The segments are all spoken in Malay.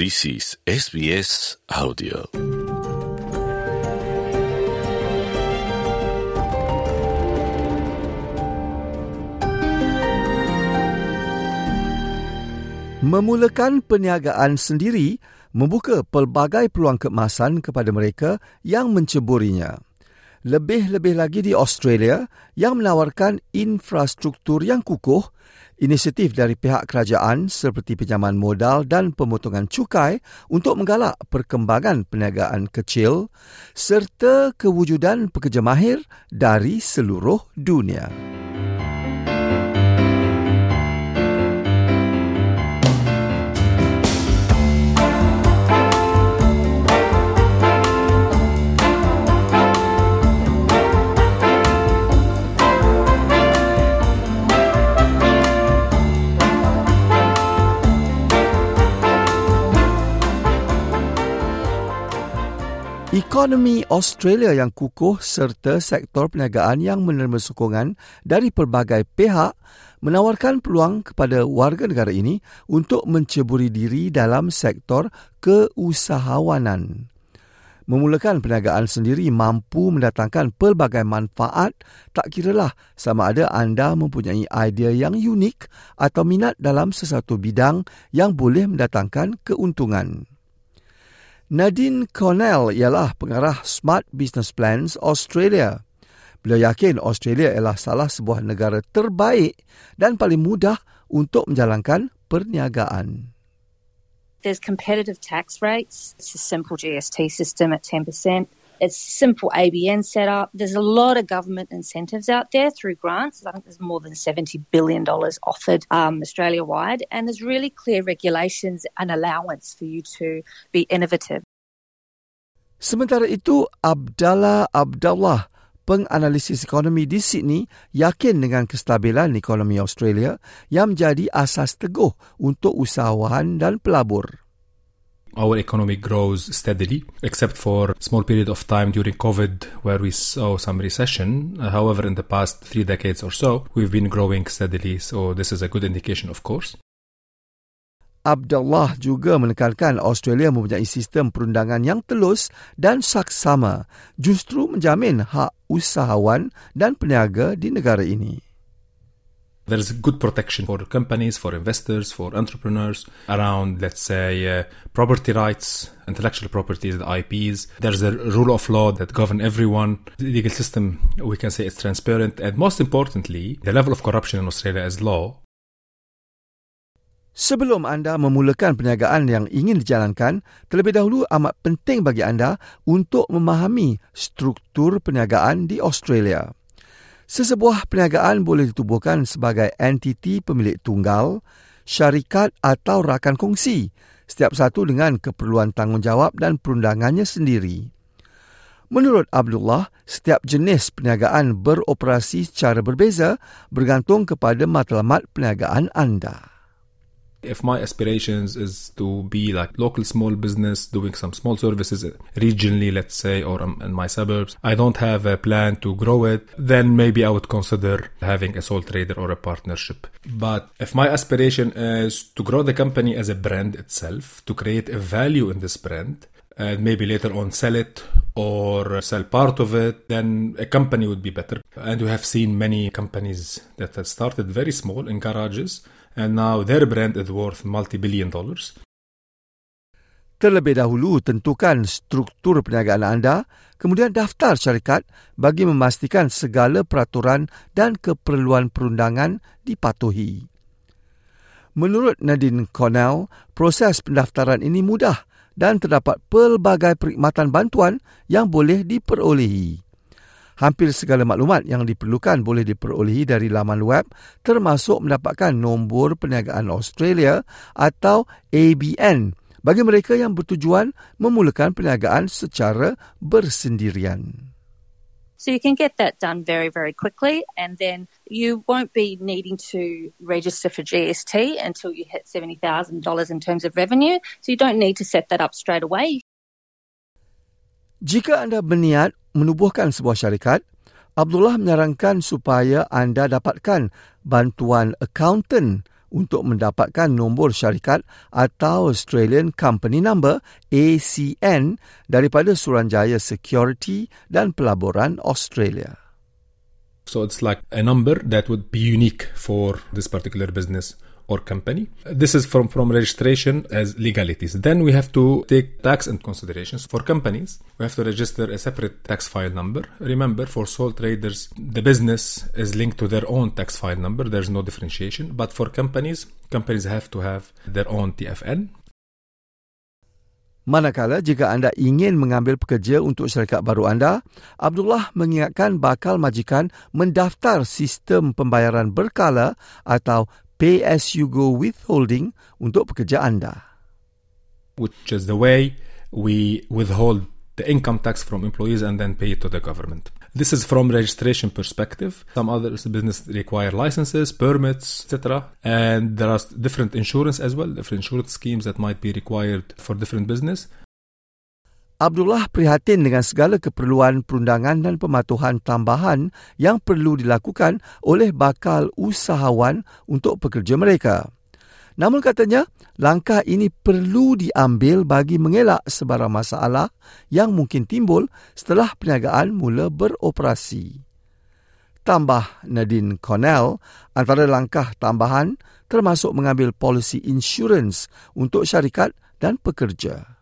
This is SBS Audio. Memulakan perniagaan sendiri membuka pelbagai peluang keemasan kepada mereka yang menceburinya. Lebih-lebih lagi di Australia yang menawarkan infrastruktur yang kukuh inisiatif dari pihak kerajaan seperti pinjaman modal dan pemotongan cukai untuk menggalak perkembangan perniagaan kecil serta kewujudan pekerja mahir dari seluruh dunia. Ekonomi Australia yang kukuh serta sektor perniagaan yang menerima sokongan dari pelbagai pihak menawarkan peluang kepada warga negara ini untuk menceburi diri dalam sektor keusahawanan. Memulakan perniagaan sendiri mampu mendatangkan pelbagai manfaat tak kiralah sama ada anda mempunyai idea yang unik atau minat dalam sesuatu bidang yang boleh mendatangkan keuntungan. Nadine Cornell ialah pengarah Smart Business Plans Australia. Beliau yakin Australia ialah salah sebuah negara terbaik dan paling mudah untuk menjalankan perniagaan. There's competitive tax rates. It's a simple GST system at 10%. It's simple ABN setup. There's a lot of government incentives out there through grants. I think there's more than $70 billion offered um, Australia wide. And there's really clear regulations and allowance for you to be innovative. Sementara itu, Abdallah Abdullah, penganalisis ekonomi di Sydney, yakin dengan kestabilan ekonomi Australia yang menjadi asas teguh untuk usahawan dan pelabur. Our economy grows steadily, except for a small period of time during COVID where we saw some recession. However, in the past three decades or so, we've been growing steadily, so this is a good indication, of course. Abdullah juga menekankan Australia mempunyai sistem perundangan yang telus dan saksama justru menjamin hak usahawan dan peniaga di negara ini. There is good protection for companies, for investors, for entrepreneurs around, let's say, uh, property rights, intellectual properties, the IPs. There's a rule of law that govern everyone. The legal system, we can say, is transparent. And most importantly, the level of corruption in Australia is low. Sebelum anda memulakan perniagaan yang ingin dijalankan, terlebih dahulu amat penting bagi anda untuk memahami struktur perniagaan di Australia. Sesebuah perniagaan boleh ditubuhkan sebagai entiti pemilik tunggal, syarikat atau rakan kongsi, setiap satu dengan keperluan tanggungjawab dan perundangannya sendiri. Menurut Abdullah, setiap jenis perniagaan beroperasi secara berbeza bergantung kepada matlamat perniagaan anda. If my aspirations is to be like local small business doing some small services regionally, let's say, or um, in my suburbs, I don't have a plan to grow it, then maybe I would consider having a sole trader or a partnership. But if my aspiration is to grow the company as a brand itself, to create a value in this brand, and maybe later on sell it or sell part of it, then a company would be better. And we have seen many companies that have started very small in garages and now their brand is worth multi-billion dollars. Terlebih dahulu tentukan struktur perniagaan anda, kemudian daftar syarikat bagi memastikan segala peraturan dan keperluan perundangan dipatuhi. Menurut Nadine Cornell, proses pendaftaran ini mudah dan terdapat pelbagai perkhidmatan bantuan yang boleh diperolehi. Hampir segala maklumat yang diperlukan boleh diperolehi dari laman web termasuk mendapatkan nombor perniagaan Australia atau ABN bagi mereka yang bertujuan memulakan perniagaan secara bersendirian. So you can get that done very, very quickly, and then you won't be needing to register for GST until you hit $70,000 in terms of revenue. So you don't need to set that up straight away. Jika anda berniat menubuhkan sebuah syarikat, Abdullah menyarankan supaya anda dapatkan bantuan accountant untuk mendapatkan nombor syarikat atau Australian Company Number ACN daripada Suranjaya Security dan Pelaburan Australia. So it's like a number that would be unique for this particular business or company. This is from, from registration as legalities. Then we have to take tax and considerations. For companies, we have to register a separate tax file number. Remember, for sole traders, the business is linked to their own tax file number. There's no differentiation. But for companies, companies have to have their own TFN. Manakala jika anda ingin mengambil pekerja untuk syarikat baru anda, Abdullah mengingatkan bakal majikan mendaftar sistem pembayaran berkala atau pay-as-you-go withholding untuk pekerja anda. Which is the way we withhold the income tax from employees and then pay it to the government. This is from registration perspective. Some other business require licenses, permits, etc. And there are different insurance as well, different insurance schemes that might be required for different business. Abdullah prihatin dengan segala keperluan perundangan dan pematuhan tambahan yang perlu dilakukan oleh bakal usahawan untuk pekerja mereka. Namun katanya, langkah ini perlu diambil bagi mengelak sebarang masalah yang mungkin timbul setelah perniagaan mula beroperasi. Tambah Nadine Cornell, antara langkah tambahan termasuk mengambil polisi insurans untuk syarikat dan pekerja.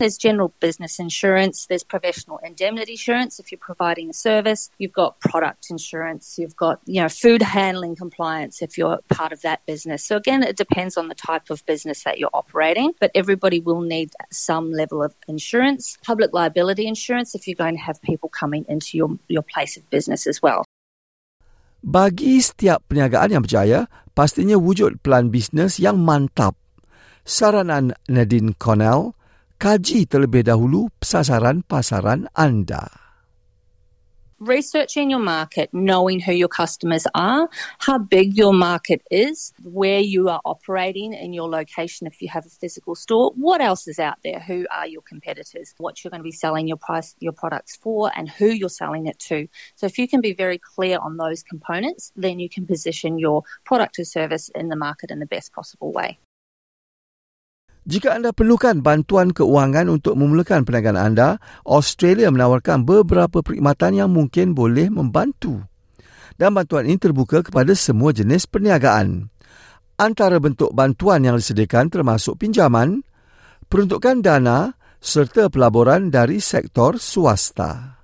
There's general business insurance, there's professional indemnity insurance if you're providing a service, you've got product insurance, you've got, you know, food handling compliance if you're part of that business. So again, it depends on the type of business that you're operating, but everybody will need some level of insurance, public liability insurance if you're going to have people coming into your, your place of business as well. Bagi setiap perniagaan yang berjaya, pastinya wujud plan bisnes yang mantap. Saranan Nadine Cornell, kaji terlebih dahulu sasaran pasaran anda. Researching your market, knowing who your customers are, how big your market is, where you are operating in your location if you have a physical store, what else is out there, who are your competitors, what you're going to be selling your price your products for and who you're selling it to. So if you can be very clear on those components, then you can position your product or service in the market in the best possible way. Jika anda perlukan bantuan keuangan untuk memulakan perniagaan anda, Australia menawarkan beberapa perkhidmatan yang mungkin boleh membantu. Dan bantuan ini terbuka kepada semua jenis perniagaan. Antara bentuk bantuan yang disediakan termasuk pinjaman, peruntukan dana serta pelaburan dari sektor swasta.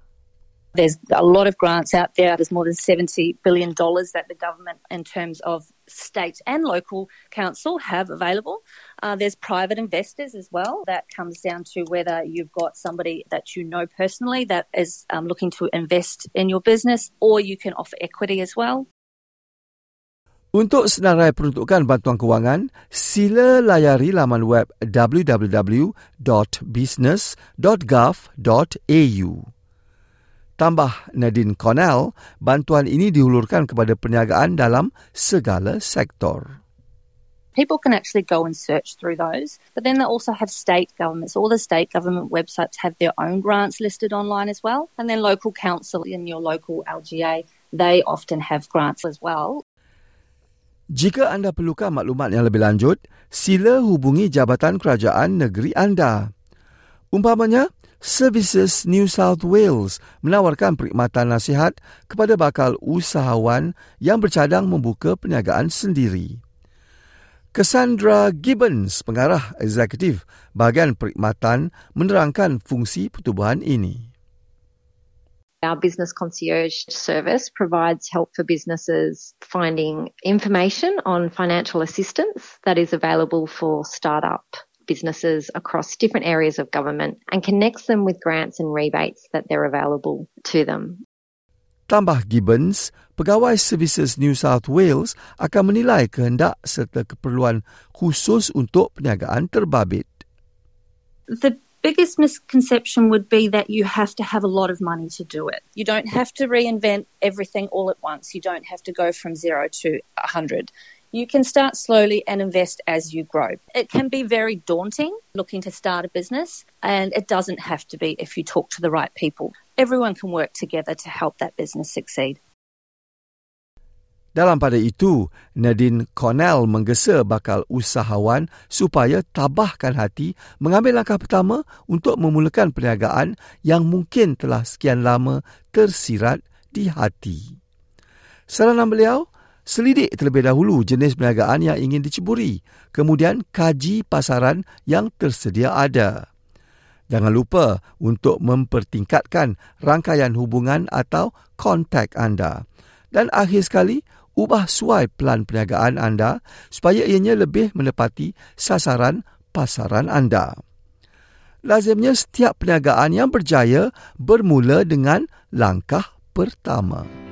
There's a lot of grants out there. There's more than $70 billion that the government, in terms of state and local council, have available. Uh, there's private investors as well. That comes down to whether you've got somebody that you know personally that is um, looking to invest in your business, or you can offer equity as well. Untuk senarai peruntukan bantuan kewangan, sila layari laman web www.business.gov.au. Tambah Nadine Cornell, bantuan ini dihulurkan kepada perniagaan dalam segala sektor. People can actually go and search through those, but then they also have state governments. All the state government websites have their own grants listed online as well, and then local council in your local LGA, they often have grants as well. Jika anda perlukan maklumat yang lebih lanjut, sila hubungi Jabatan Kerajaan Negeri anda. Umpamanya, Services New South Wales menawarkan perkhidmatan nasihat kepada bakal usahawan yang bercadang membuka perniagaan sendiri. Cassandra Gibbons, pengarah eksekutif bahagian perkhidmatan, menerangkan fungsi pertubuhan ini. Our business concierge service provides help for businesses finding information on financial assistance that is available for startup businesses across different areas of government and connects them with grants and rebates that they're available to them. Tambah Gibbons, pegawai Services New South Wales akan menilai kehendak serta keperluan khusus untuk perniagaan terbabit. The biggest misconception would be that you have to have a lot of money to do it. You don't have to reinvent everything all at once. You don't have to go from zero to a hundred. You can start slowly and invest as you grow. It can be very daunting looking to start a business, and it doesn't have to be if you talk to the right people. Everyone can work together to help that business succeed. Dalam pada itu, Nadine Cornell menggesa bakal usahawan supaya tabahkan hati mengambil langkah pertama untuk memulakan perniagaan yang mungkin telah sekian lama tersirat di hati. Saranan beliau, selidik terlebih dahulu jenis perniagaan yang ingin diceburi, kemudian kaji pasaran yang tersedia ada. Jangan lupa untuk mempertingkatkan rangkaian hubungan atau kontak anda. Dan akhir sekali, ubah suai pelan perniagaan anda supaya ianya lebih menepati sasaran pasaran anda. Lazimnya setiap perniagaan yang berjaya bermula dengan langkah pertama.